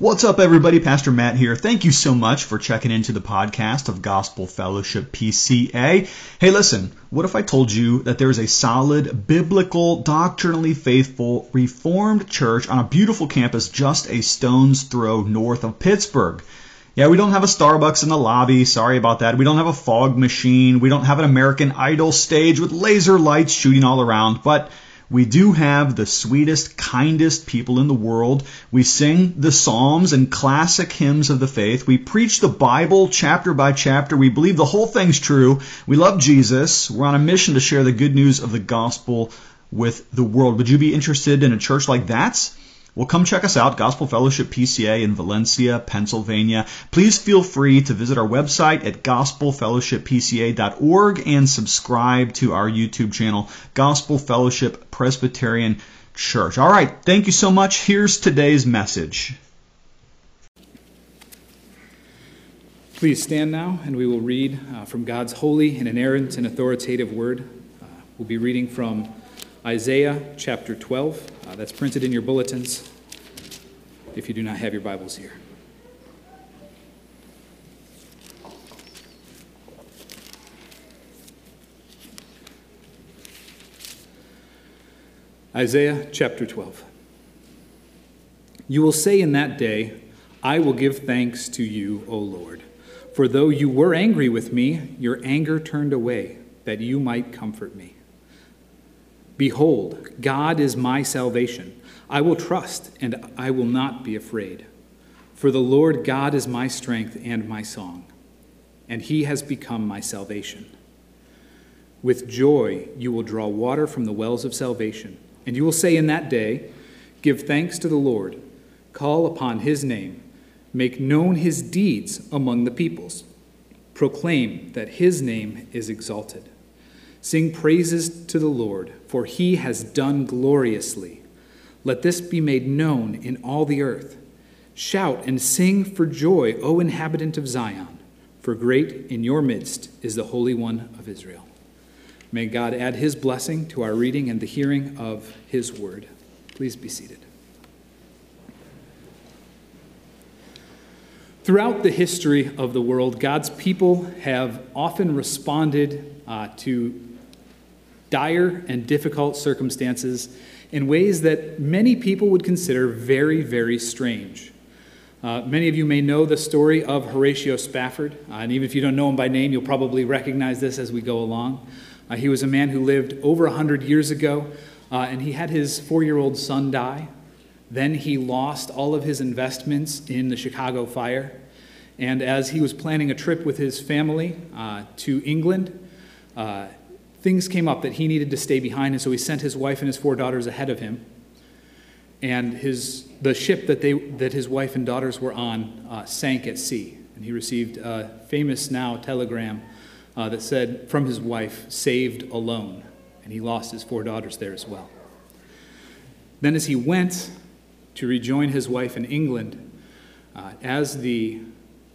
What's up, everybody? Pastor Matt here. Thank you so much for checking into the podcast of Gospel Fellowship PCA. Hey, listen, what if I told you that there is a solid, biblical, doctrinally faithful, reformed church on a beautiful campus just a stone's throw north of Pittsburgh? Yeah, we don't have a Starbucks in the lobby. Sorry about that. We don't have a fog machine. We don't have an American Idol stage with laser lights shooting all around. But we do have the sweetest, kindest people in the world. We sing the Psalms and classic hymns of the faith. We preach the Bible chapter by chapter. We believe the whole thing's true. We love Jesus. We're on a mission to share the good news of the gospel with the world. Would you be interested in a church like that? Well, come check us out, Gospel Fellowship PCA in Valencia, Pennsylvania. Please feel free to visit our website at gospelfellowshippca.org and subscribe to our YouTube channel, Gospel Fellowship Presbyterian Church. All right, thank you so much. Here's today's message. Please stand now, and we will read uh, from God's holy and inerrant and authoritative word. Uh, we'll be reading from Isaiah chapter 12. Uh, that's printed in your bulletins if you do not have your Bibles here. Isaiah chapter 12. You will say in that day, I will give thanks to you, O Lord. For though you were angry with me, your anger turned away, that you might comfort me. Behold, God is my salvation. I will trust, and I will not be afraid. For the Lord God is my strength and my song, and he has become my salvation. With joy you will draw water from the wells of salvation, and you will say in that day, Give thanks to the Lord, call upon his name, make known his deeds among the peoples, proclaim that his name is exalted. Sing praises to the Lord, for he has done gloriously. Let this be made known in all the earth. Shout and sing for joy, O inhabitant of Zion, for great in your midst is the Holy One of Israel. May God add his blessing to our reading and the hearing of his word. Please be seated. Throughout the history of the world, God's people have often responded uh, to dire and difficult circumstances in ways that many people would consider very, very strange. Uh, many of you may know the story of Horatio Spafford, uh, and even if you don't know him by name, you'll probably recognize this as we go along. Uh, he was a man who lived over 100 years ago, uh, and he had his four year old son die. Then he lost all of his investments in the Chicago fire. And as he was planning a trip with his family uh, to England, uh, things came up that he needed to stay behind, and so he sent his wife and his four daughters ahead of him. And his, the ship that, they, that his wife and daughters were on uh, sank at sea. And he received a famous now telegram uh, that said, from his wife, saved alone. And he lost his four daughters there as well. Then, as he went to rejoin his wife in England, uh, as the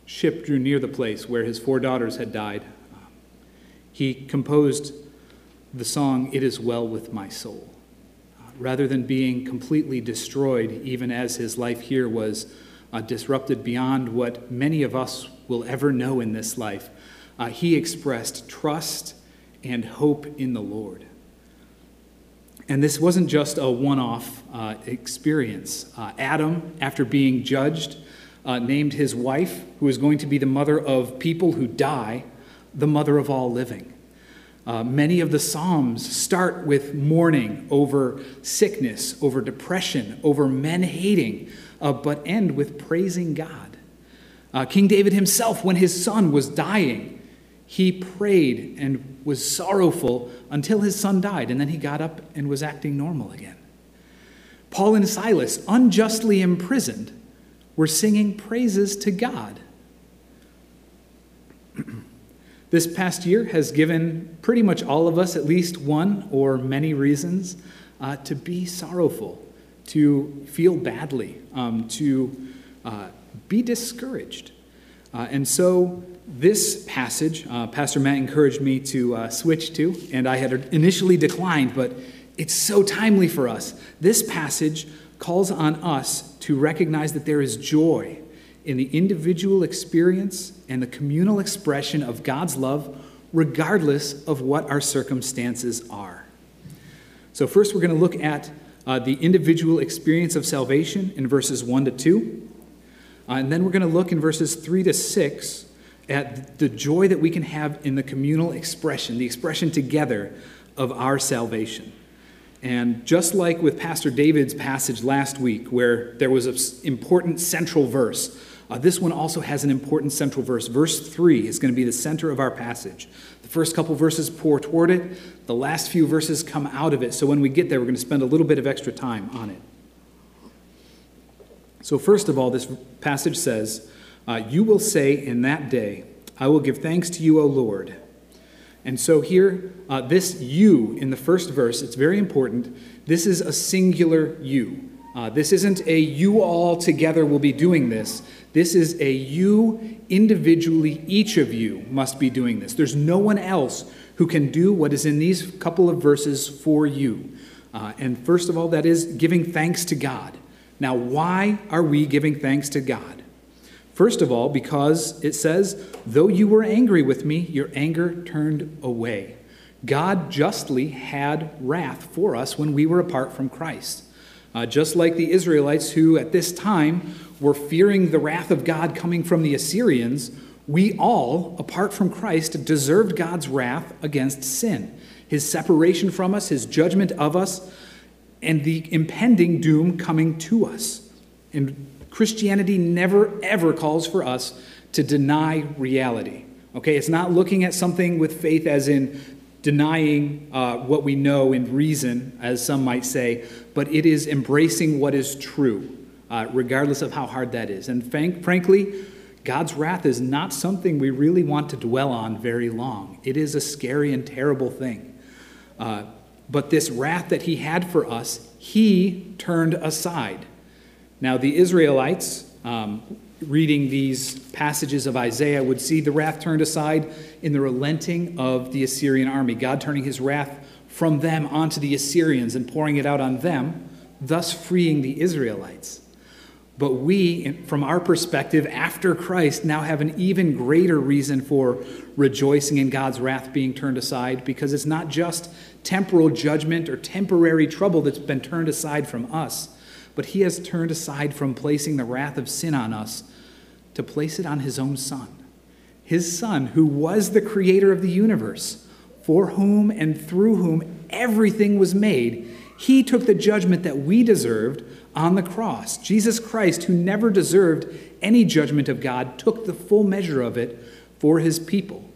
ship drew near the place where his four daughters had died, uh, he composed the song, It Is Well With My Soul. Rather than being completely destroyed, even as his life here was uh, disrupted beyond what many of us will ever know in this life, uh, he expressed trust and hope in the Lord. And this wasn't just a one off uh, experience. Uh, Adam, after being judged, uh, named his wife, who is going to be the mother of people who die, the mother of all living. Uh, many of the Psalms start with mourning over sickness, over depression, over men hating, uh, but end with praising God. Uh, King David himself, when his son was dying, he prayed and was sorrowful until his son died, and then he got up and was acting normal again. Paul and Silas, unjustly imprisoned, were singing praises to God. This past year has given pretty much all of us at least one or many reasons uh, to be sorrowful, to feel badly, um, to uh, be discouraged. Uh, and so, this passage, uh, Pastor Matt encouraged me to uh, switch to, and I had initially declined, but it's so timely for us. This passage calls on us to recognize that there is joy in the individual experience and the communal expression of God's love, regardless of what our circumstances are. So, first, we're going to look at uh, the individual experience of salvation in verses 1 to 2. Uh, and then we're going to look in verses 3 to 6 at the joy that we can have in the communal expression, the expression together of our salvation. And just like with Pastor David's passage last week, where there was an important central verse, uh, this one also has an important central verse. Verse 3 is going to be the center of our passage. The first couple verses pour toward it, the last few verses come out of it. So when we get there, we're going to spend a little bit of extra time on it. So, first of all, this passage says, uh, You will say in that day, I will give thanks to you, O Lord. And so, here, uh, this you in the first verse, it's very important. This is a singular you. Uh, this isn't a you all together will be doing this. This is a you individually, each of you must be doing this. There's no one else who can do what is in these couple of verses for you. Uh, and first of all, that is giving thanks to God. Now, why are we giving thanks to God? First of all, because it says, though you were angry with me, your anger turned away. God justly had wrath for us when we were apart from Christ. Uh, just like the Israelites, who at this time were fearing the wrath of God coming from the Assyrians, we all, apart from Christ, deserved God's wrath against sin, his separation from us, his judgment of us, and the impending doom coming to us. And Christianity never, ever calls for us to deny reality. Okay, it's not looking at something with faith as in denying uh, what we know in reason, as some might say, but it is embracing what is true, uh, regardless of how hard that is. And frank, frankly, God's wrath is not something we really want to dwell on very long. It is a scary and terrible thing. Uh, but this wrath that he had for us, he turned aside. Now, the Israelites, um, reading these passages of Isaiah, would see the wrath turned aside in the relenting of the Assyrian army, God turning his wrath from them onto the Assyrians and pouring it out on them, thus freeing the Israelites. But we, from our perspective, after Christ, now have an even greater reason for rejoicing in God's wrath being turned aside because it's not just temporal judgment or temporary trouble that's been turned aside from us, but He has turned aside from placing the wrath of sin on us to place it on His own Son. His Son, who was the creator of the universe, for whom and through whom everything was made, He took the judgment that we deserved on the cross. Jesus Christ, who never deserved any judgment of God, took the full measure of it for his people.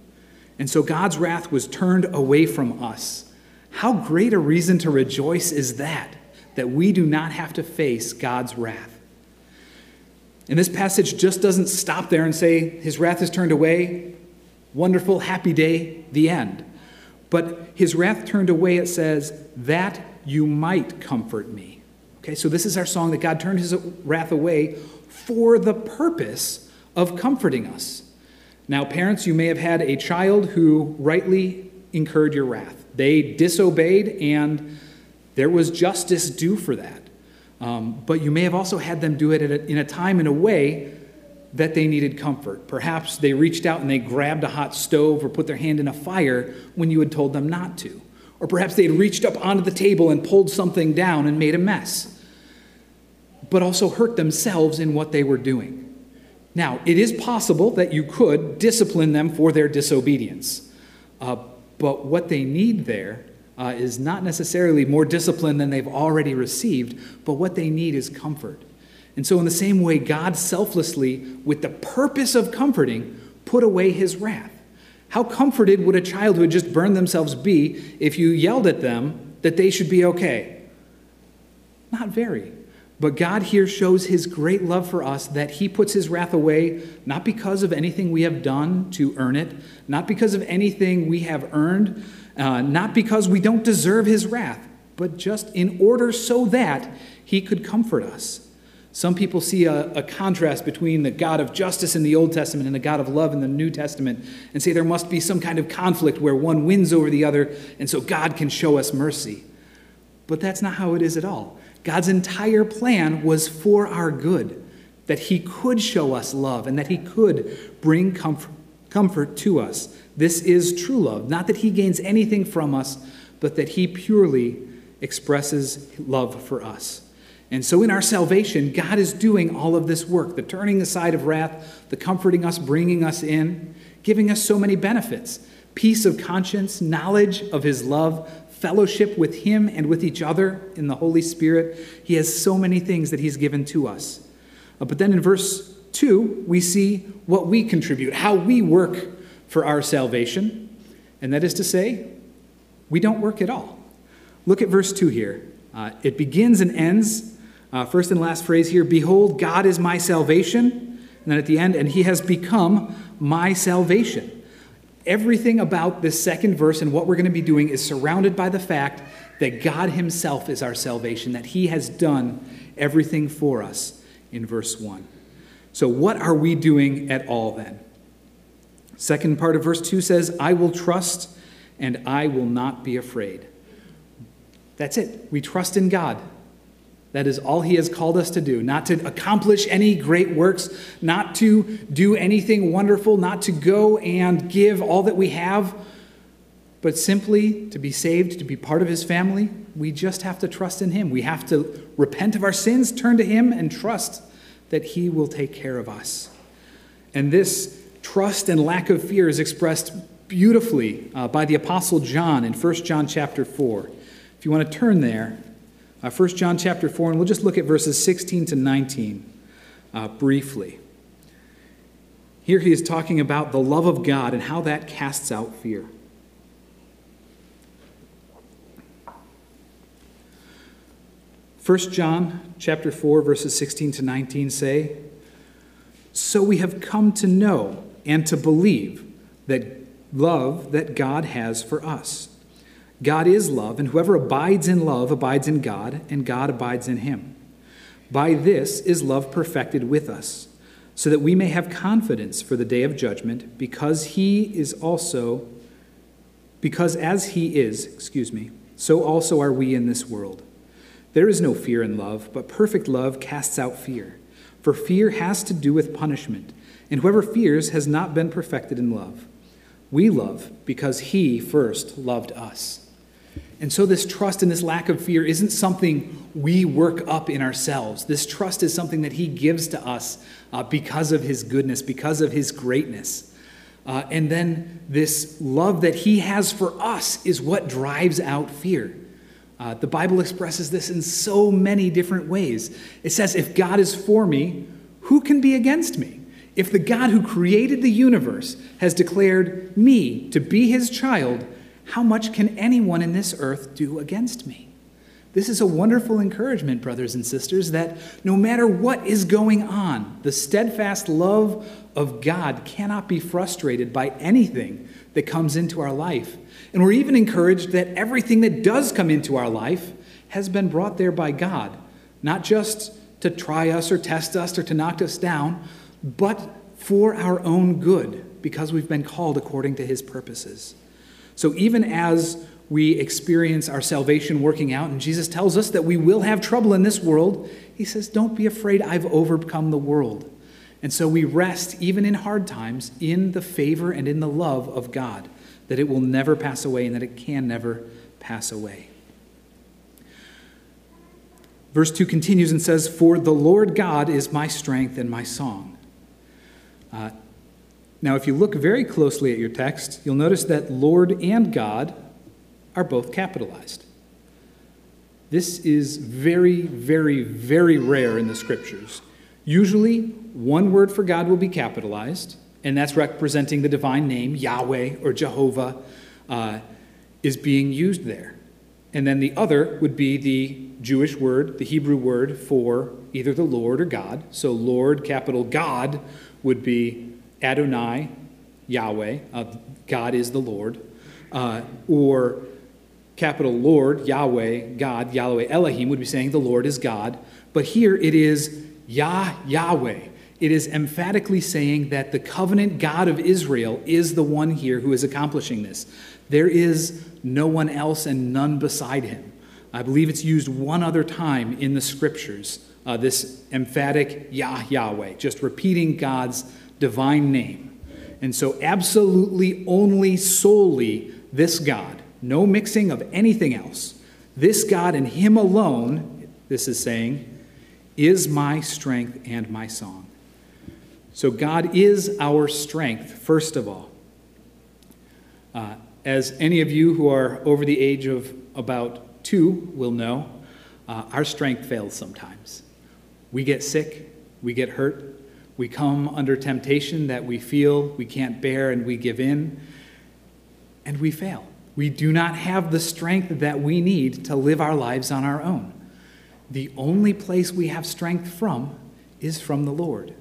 And so God's wrath was turned away from us. How great a reason to rejoice is that, that we do not have to face God's wrath. And this passage just doesn't stop there and say, His wrath is turned away, wonderful, happy day, the end. But His wrath turned away, it says, that you might comfort me. Okay, so this is our song that God turned his wrath away for the purpose of comforting us. Now, parents, you may have had a child who rightly incurred your wrath. They disobeyed, and there was justice due for that. Um, but you may have also had them do it a, in a time in a way that they needed comfort. Perhaps they reached out and they grabbed a hot stove or put their hand in a fire when you had told them not to. Or perhaps they had reached up onto the table and pulled something down and made a mess but also hurt themselves in what they were doing. Now, it is possible that you could discipline them for their disobedience, uh, but what they need there uh, is not necessarily more discipline than they've already received, but what they need is comfort. And so, in the same way, God selflessly, with the purpose of comforting, put away his wrath. How comforted would a child who had just burned themselves be if you yelled at them that they should be okay? Not very. But God here shows his great love for us that he puts his wrath away not because of anything we have done to earn it, not because of anything we have earned, uh, not because we don't deserve his wrath, but just in order so that he could comfort us. Some people see a, a, contrast between the God of justice in the Old Testament and the God of love in the New Testament and say there must be some kind of conflict where one wins over the other, and so God can show us mercy. But that's not how it is at all. God's entire plan was for our good, that He could show us love and that He could bring comfort, comfort to us. This is true love, not that He gains anything from us, but that He purely expresses love for us. And so in our salvation, God is doing all of this work the turning aside of wrath, the comforting us, bringing us in, giving us so many benefits peace of conscience, knowledge of His love, fellowship with Him and with each other in the Holy Spirit. He has so many things that He's given to us. Uh, but then in verse 2, we see what we contribute, how we work for our salvation. And that is to say, we don't work at all. Look at verse 2 here. Uh, it begins and ends, uh, first and last phrase here Behold, God is my salvation. And then at the end, and he has become my salvation. Everything about this second verse and what we're going to be doing is surrounded by the fact that God Himself is our salvation, that He has done everything for us in verse 1. So, what are we doing at all then? Second part of verse 2 says, I will trust and I will not be afraid. That's it. We trust in God. That is all he has called us to do, not to accomplish any great works, not to do anything wonderful, not to go and give all that we have, but simply to be saved, to be part of his family. We just have to trust in him. We have to repent of our sins, turn to him, and trust that he will take care of us. And this trust and lack of fear is expressed beautifully uh, by the apostle John in 1 John chapter 4. If you want to turn there, uh, 1 John chapter 4, and we'll just look at verses 16 to 19 uh, briefly. Here he is talking about the love of God and how that casts out fear. First John chapter 4 verses 16 to 19 say, "So we have come to know and to believe that love that God has for us." God is love, and whoever abides in love abides in God, and God abides in him. By this is love perfected with us, so that we may have confidence for the day of judgment, because he is also, because as he is, excuse me, so also are we in this world. There is no fear in love, but perfect love casts out fear. For fear has to do with punishment, and whoever fears has not been perfected in love. We love because he first loved us. And so, this trust and this lack of fear isn't something we work up in ourselves. This trust is something that He gives to us uh, because of His goodness, because of His greatness. Uh, and then, this love that He has for us is what drives out fear. Uh, the Bible expresses this in so many different ways. It says, If God is for me, who can be against me? If the God who created the universe has declared me to be His child, how much can anyone in this earth do against me? This is a wonderful encouragement, brothers and sisters, that no matter what is going on, the steadfast love of God cannot be frustrated by anything that comes into our life. And we're even encouraged that everything that does come into our life has been brought there by God, not just to try us or test us or to knock us down, but for our own good, because we've been called according to his purposes. So even as we experience our salvation working out, and Jesus tells us that we will have trouble in this world, he says, Don't be afraid, I've overcome the world. And so we rest, even in hard times, in the favor and in the love of God, that it will never pass away and that it can never pass away. Verse 2 continues and says, For the Lord God is my strength and my song. Uh, now, if you look very closely at your text, you'll notice that Lord and God are both capitalized. This is very, very, very rare in the scriptures. Usually, one word for God will be capitalized, and that's representing the divine name, Yahweh or Jehovah, uh, is being used there. And then the other would be the Jewish word, the Hebrew word for either the Lord or God. So, Lord, capital God, would be Adonai, Yahweh, uh, God is the Lord, uh, or capital Lord, Yahweh, God, Yahweh Elohim would be saying the Lord is God. But here it is Yah, Yahweh. It is emphatically saying that the covenant God of Israel is the one here who is accomplishing this. There is no one else and none beside him. I believe it's used one other time in the scriptures, uh, this emphatic Yah Yahweh, just repeating God's divine name. And so, absolutely, only, solely this God, no mixing of anything else. This God and Him alone, this is saying, is my strength and my song. So, God is our strength, first of all. Uh, as any of you who are over the age of about two will know, uh, our strength fails sometimes. We get sick, we get hurt, we come under temptation that we feel we can't bear and we give in, and we fail. We do not have the strength that we need to live our lives on our own. The only place we have strength from is from the Lord.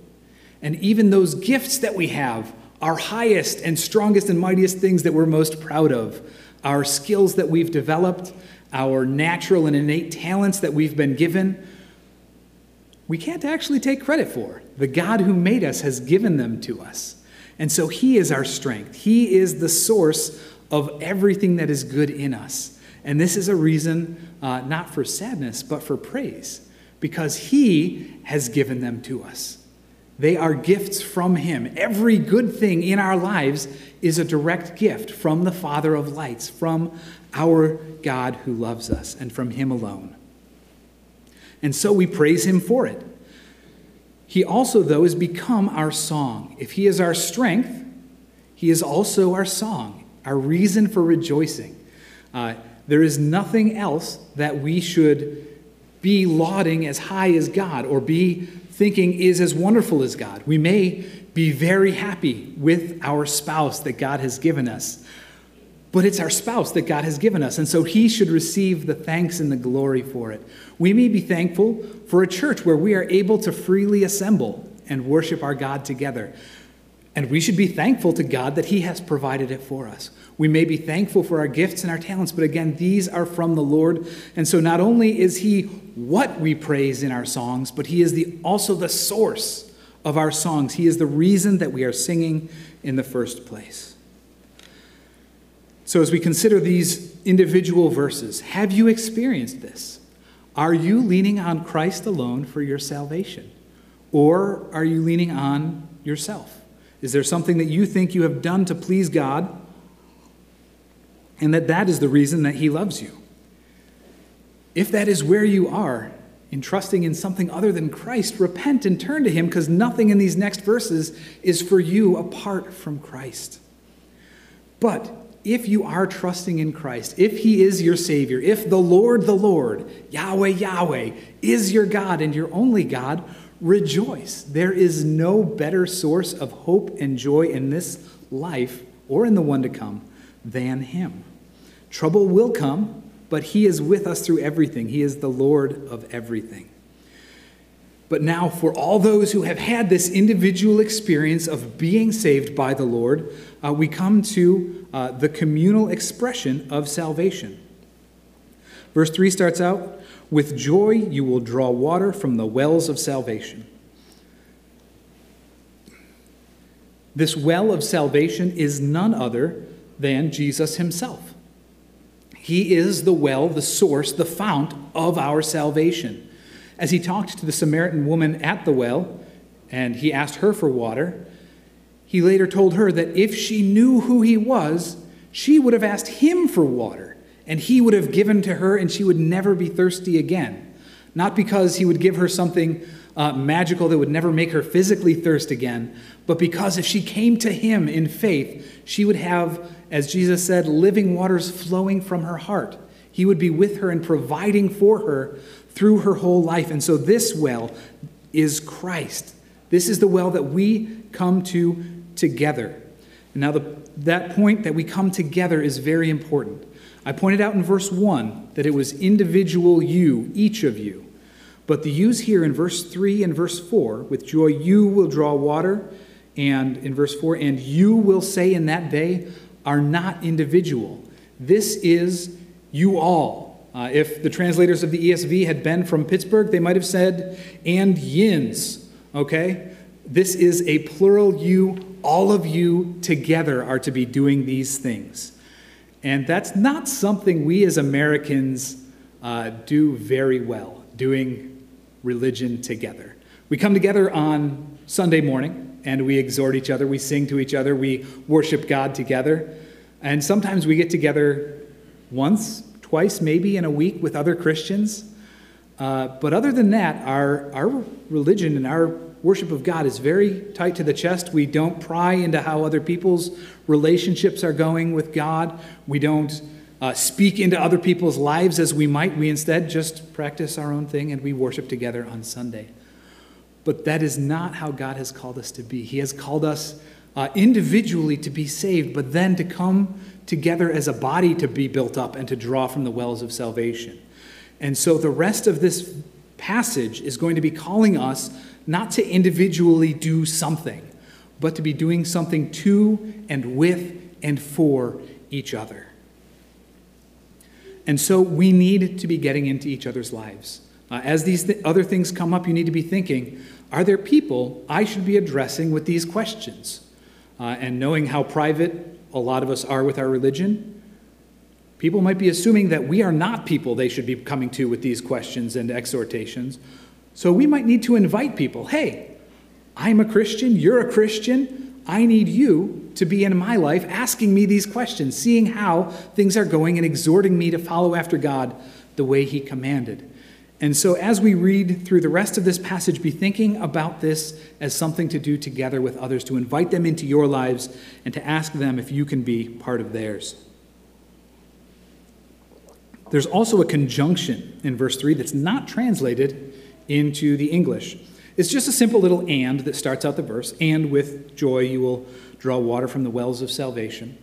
And even those gifts that we have, our highest and strongest and mightiest things that we're most proud of, our skills that we've developed, our natural and innate talents that we've been given, we can't actually take credit for. The God who made us has given them to us. And so He is our strength. He is the source of everything that is good in us. And this is a reason uh, not for sadness, but for praise, because He has given them to us. They are gifts from Him. Every good thing in our lives is a direct gift from the Father of lights, from our God who loves us, and from Him alone. And so we praise Him for it. He also, though, has become our song. If He is our strength, He is also our song, our reason for rejoicing. Uh, there is nothing else that we should be lauding as high as God or be thinking is as wonderful as God. We may be very happy with our spouse that God has given us, but it's our spouse that God has given us, and so he should receive the thanks and the glory for it. We may be thankful for a church where we are able to freely assemble and worship our God together. And we should be thankful to God that He has provided it for us. We may be thankful for our gifts and our talents, but again, these are from the Lord. And so not only is He what we praise in our songs, but He is the, also the source of our songs. He is the reason that we are singing in the first place. So as we consider these individual verses, have you experienced this? Are you leaning on Christ alone for your salvation? Or are you leaning on yourself? Is there something that you think you have done to please God and that that is the reason that He loves you? If that is where you are, in trusting in something other than Christ, repent and turn to Him because nothing in these next verses is for you apart from Christ. But if you are trusting in Christ, if He is your Savior, if the Lord, the Lord, Yahweh, Yahweh, is your God and your only God, rejoice. There is no better source of hope and joy in this life or in the one to come than Him. Trouble will come, but He is with us through everything. He is the Lord of everything. But now, for all those who have had this individual experience of being saved by the Lord, uh, we come to uh, the communal expression of salvation. Verse 3 starts out with joy, you will draw water from the wells of salvation. This well of salvation is none other than Jesus himself. He is the well, the source, the fount of our salvation. As he talked to the Samaritan woman at the well, and he asked her for water, he later told her that if she knew who he was, she would have asked him for water and he would have given to her, and she would never be thirsty again. Not because he would give her something uh, magical that would never make her physically thirst again, but because if she came to him in faith, she would have, as Jesus said, living waters flowing from her heart. He would be with her and providing for her through her whole life. And so, this well is Christ. This is the well that we come to together. Now, the, that point that we come together is very important. I pointed out in verse 1 that it was individual you, each of you. But the yous here in verse 3 and verse 4, with joy you will draw water, and in verse 4, and you will say in that day, are not individual. This is you all. Uh, if the translators of the ESV had been from Pittsburgh, they might have said, and yins, okay? This is a plural you, all of you together are to be doing these things. And that's not something we as Americans uh, do very well doing religion together. We come together on Sunday morning and we exhort each other, we sing to each other, we worship God together. And sometimes we get together once, twice, maybe in a week with other Christians. Uh, but other than that, our, our religion and our worship of God is very tight to the chest. We don't pry into how other people's relationships are going with God. We don't uh, speak into other people's lives as we might. We instead just practice our own thing and we worship together on Sunday. But that is not how God has called us to be. He has called us uh, individually to be saved, but then to come together as a body to be built up and to draw from the wells of salvation. And so the rest of this passage is going to be calling us not to individually do something, but to be doing something to and with and for each other. And so we need to be getting into each other's lives. Uh, as these th- other things come up, you need to be thinking are there people I should be addressing with these questions? Uh, and knowing how private a lot of us are with our religion, people might be assuming that we are not people they should be coming to with these questions and exhortations. So we might need to invite people hey, I'm a Christian, you're a Christian, I need you to be in my life asking me these questions, seeing how things are going, and exhorting me to follow after God the way He commanded. And so, as we read through the rest of this passage, be thinking about this as something to do together with others, to invite them into your lives and to ask them if you can be part of theirs. There's also a conjunction in verse 3 that's not translated into the English. It's just a simple little and that starts out the verse and with joy you will draw water from the wells of salvation.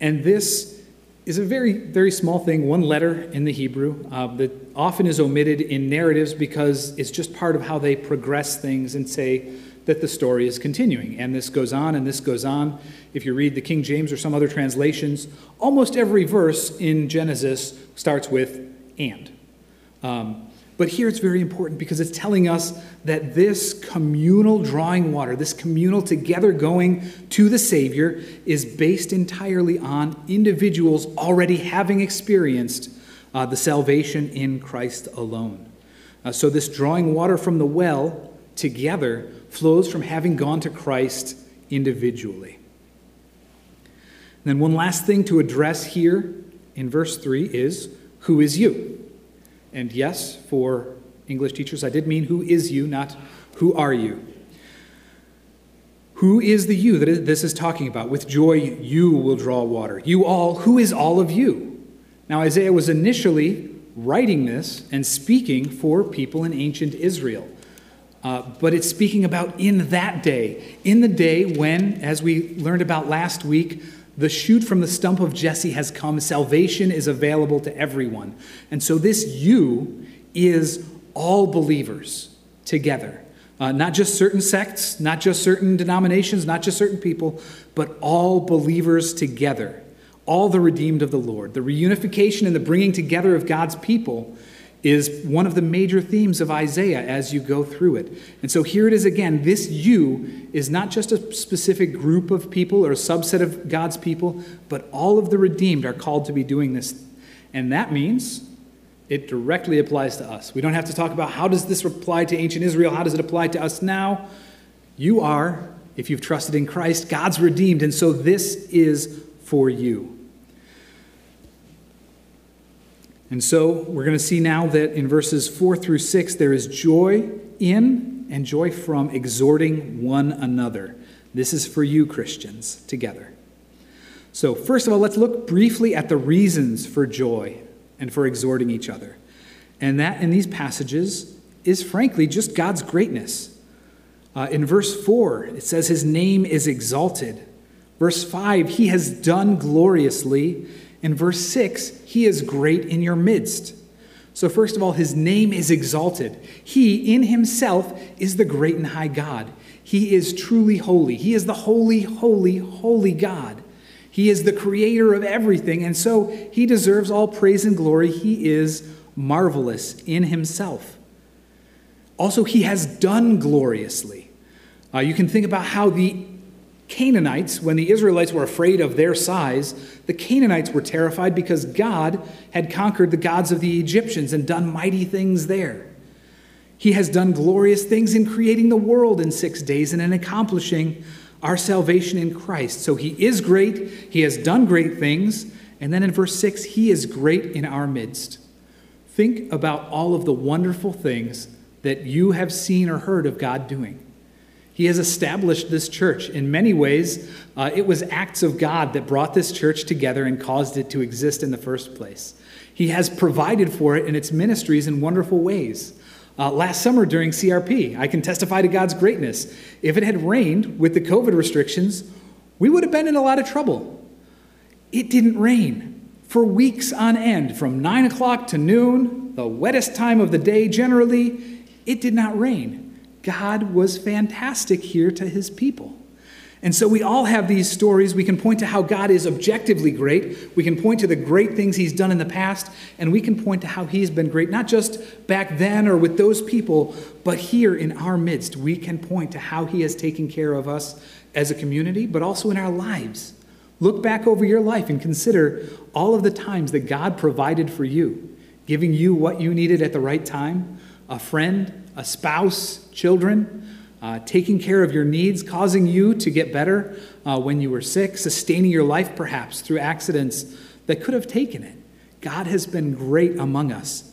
And this is a very, very small thing, one letter in the Hebrew uh, that often is omitted in narratives because it's just part of how they progress things and say that the story is continuing. And this goes on and this goes on. If you read the King James or some other translations, almost every verse in Genesis starts with and. Um, but here it's very important because it's telling us that this communal drawing water, this communal together going to the Savior, is based entirely on individuals already having experienced uh, the salvation in Christ alone. Uh, so, this drawing water from the well together flows from having gone to Christ individually. And then, one last thing to address here in verse 3 is who is you? And yes, for English teachers, I did mean who is you, not who are you. Who is the you that this is talking about? With joy, you will draw water. You all, who is all of you? Now, Isaiah was initially writing this and speaking for people in ancient Israel. Uh, but it's speaking about in that day, in the day when, as we learned about last week, the shoot from the stump of Jesse has come. Salvation is available to everyone. And so this you is all believers together. Uh, not just certain sects, not just certain denominations, not just certain people, but all believers together. All the redeemed of the Lord. The reunification and the bringing together of God's people is one of the major themes of Isaiah as you go through it. And so here it is again. This you is not just a specific group of people or a subset of God's people, but all of the redeemed are called to be doing this. And that means it directly applies to us. We don't have to talk about how does this apply to ancient Israel? How does it apply to us now? You are, if you've trusted in Christ, God's redeemed. And so this is for you. And so we're going to see now that in verses 4 through 6, there is joy in and joy from exhorting one another. This is for you, Christians, together. So, first of all, let's look briefly at the reasons for joy and for exhorting each other. And that in these passages is frankly just God's greatness. Uh, in verse 4, it says, His name is exalted. Verse 5, He has done gloriously. In verse 6, He is great in your midst. So, first of all, His name is exalted. He, in Himself, is the great and high God. He is truly holy. He is the holy, holy, holy God. He is the creator of everything, and so He deserves all praise and glory. He is marvelous in Himself. Also, He has done gloriously. Uh, you can think about how the Canaanites, when the Israelites were afraid of their size, the Canaanites were terrified because God had conquered the gods of the Egyptians and done mighty things there. He has done glorious things in creating the world in six days and in accomplishing our salvation in Christ. So he is great, he has done great things. And then in verse 6, he is great in our midst. Think about all of the wonderful things that you have seen or heard of God doing. He has established this church. In many ways, uh, it was acts of God that brought this church together and caused it to exist in the first place. He has provided for it in its ministries in wonderful ways. Uh, last summer during CRP, I can testify to God's greatness. If it had rained with the COVID restrictions, we would have been in a lot of trouble. It didn't rain for weeks on end, from 9 o'clock to noon, the wettest time of the day generally. It did not rain. God was fantastic here to his people. And so we all have these stories. We can point to how God is objectively great. We can point to the great things he's done in the past, and we can point to how he's been great, not just back then or with those people, but here in our midst. We can point to how he has taken care of us as a community, but also in our lives. Look back over your life and consider all of the times that God provided for you, giving you what you needed at the right time a friend, a spouse, children uh, taking care of your needs, causing you to get better uh, when you were sick, sustaining your life perhaps through accidents that could have taken it. God has been great among us.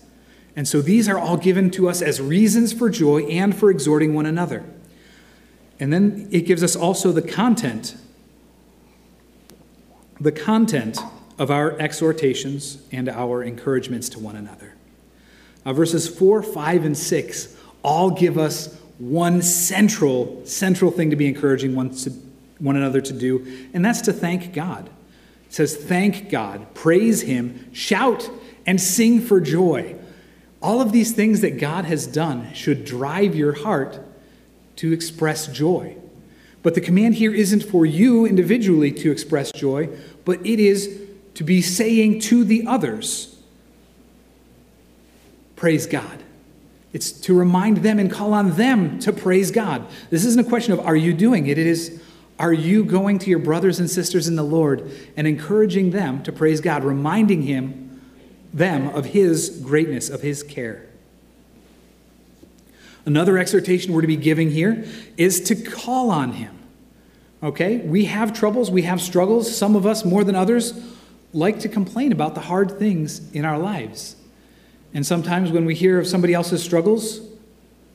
And so these are all given to us as reasons for joy and for exhorting one another. And then it gives us also the content, the content of our exhortations and our encouragements to one another. Uh, verses 4, 5, and 6 all give us one central, central thing to be encouraging one, to, one another to do, and that's to thank God. It says, Thank God, praise Him, shout, and sing for joy. All of these things that God has done should drive your heart to express joy. But the command here isn't for you individually to express joy, but it is to be saying to the others, Praise God. It's to remind them and call on them to praise God. This isn't a question of are you doing it? It is are you going to your brothers and sisters in the Lord and encouraging them to praise God, reminding him them of his greatness, of his care. Another exhortation we're to be giving here is to call on him. Okay? We have troubles, we have struggles. Some of us more than others like to complain about the hard things in our lives. And sometimes when we hear of somebody else's struggles,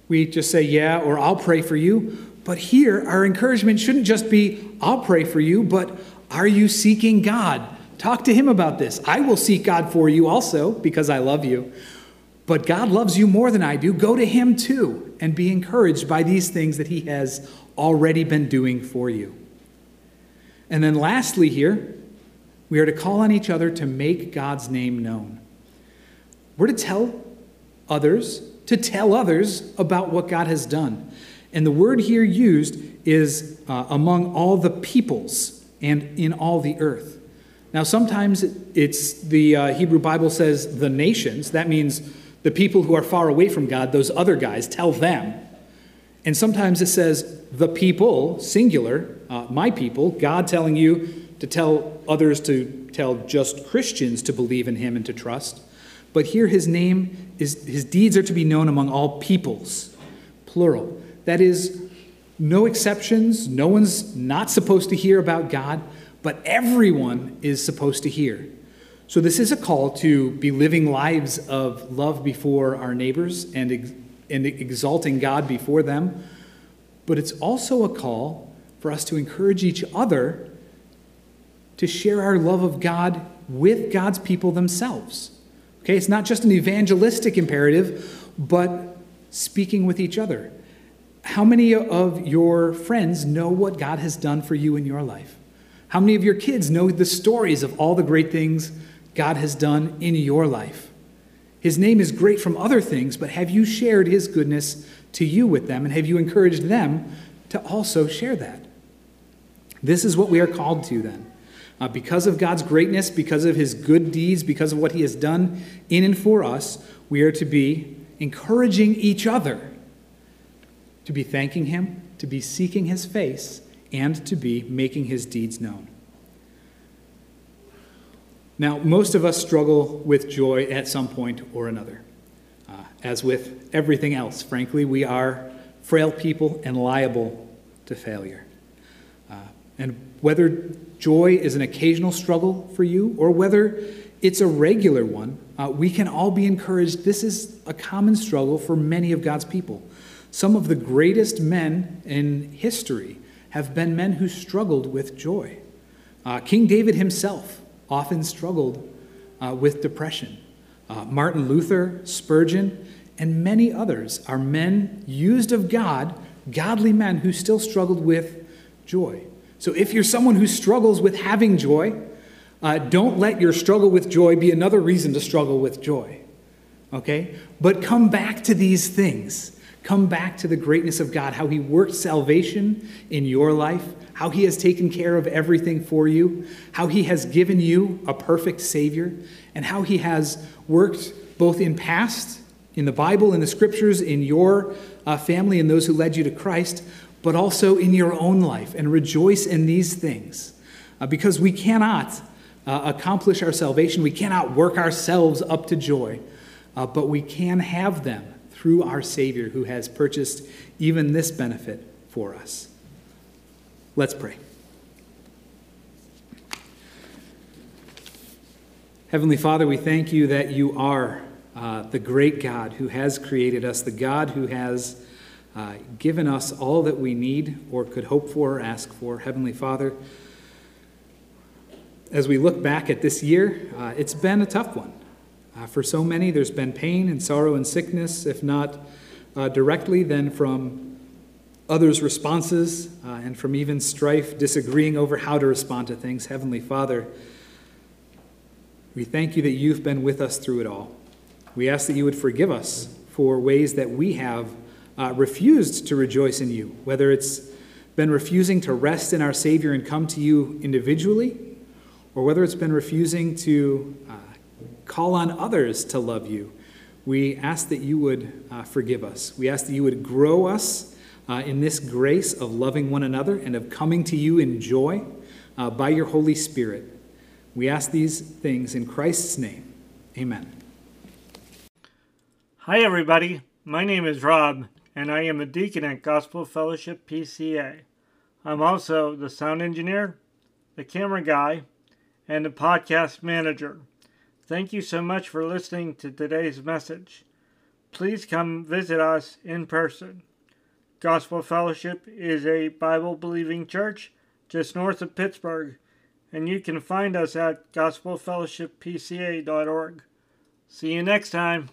we just say, Yeah, or I'll pray for you. But here, our encouragement shouldn't just be, I'll pray for you, but are you seeking God? Talk to Him about this. I will seek God for you also because I love you. But God loves you more than I do. Go to Him too and be encouraged by these things that He has already been doing for you. And then lastly, here, we are to call on each other to make God's name known. We're to tell others, to tell others about what God has done. And the word here used is uh, among all the peoples and in all the earth. Now, sometimes it's the uh, Hebrew Bible says the nations. That means the people who are far away from God, those other guys, tell them. And sometimes it says the people, singular, uh, my people, God telling you to tell others to tell just Christians to believe in Him and to trust. But here his name is, his deeds are to be known among all peoples, plural. That is, no exceptions. No one's not supposed to hear about God, but everyone is supposed to hear. So, this is a call to be living lives of love before our neighbors and, and exalting God before them. But it's also a call for us to encourage each other to share our love of God with God's people themselves. Okay, it's not just an evangelistic imperative, but speaking with each other. How many of your friends know what God has done for you in your life? How many of your kids know the stories of all the great things God has done in your life? His name is great from other things, but have you shared his goodness to you with them? And have you encouraged them to also share that? This is what we are called to then. Uh, because of God's greatness, because of his good deeds, because of what he has done in and for us, we are to be encouraging each other to be thanking him, to be seeking his face, and to be making his deeds known. Now, most of us struggle with joy at some point or another. Uh, as with everything else, frankly, we are frail people and liable to failure. Uh, and whether joy is an occasional struggle for you or whether it's a regular one, uh, we can all be encouraged. This is a common struggle for many of God's people. Some of the greatest men in history have been men who struggled with joy. Uh, King David himself often struggled uh, with depression. Uh, Martin Luther, Spurgeon, and many others are men used of God, godly men who still struggled with joy. So if you're someone who struggles with having joy, uh, don't let your struggle with joy be another reason to struggle with joy. Okay? But come back to these things. Come back to the greatness of God, how He worked salvation in your life, how He has taken care of everything for you, how He has given you a perfect Savior, and how He has worked both in past, in the Bible, in the Scriptures, in your uh, family, and those who led you to Christ, but also in your own life. And rejoice in these things. Uh, because we cannot uh, accomplish our salvation, we cannot work ourselves up to joy, uh, but we can have them through our Savior who has purchased even this benefit for us. Let's pray. Heavenly Father, we thank you that you are uh, the great God who has created us, the God who has uh, given us all that we need or could hope for or ask for. Heavenly Father, as we look back at this year, uh, it's been a tough one. Uh, for so many, there's been pain and sorrow and sickness, if not uh, directly, then from others' responses uh, and from even strife, disagreeing over how to respond to things. Heavenly Father, we thank you that you've been with us through it all. We ask that you would forgive us for ways that we have uh, refused to rejoice in you, whether it's been refusing to rest in our Savior and come to you individually, or whether it's been refusing to uh, call on others to love you, we ask that you would uh, forgive us. We ask that you would grow us uh, in this grace of loving one another and of coming to you in joy uh, by your Holy Spirit. We ask these things in Christ's name. Amen. Hi, everybody. My name is Rob, and I am a deacon at Gospel Fellowship PCA. I'm also the sound engineer, the camera guy, and the podcast manager. Thank you so much for listening to today's message. Please come visit us in person. Gospel Fellowship is a Bible believing church just north of Pittsburgh, and you can find us at gospelfellowshippca.org. See you next time.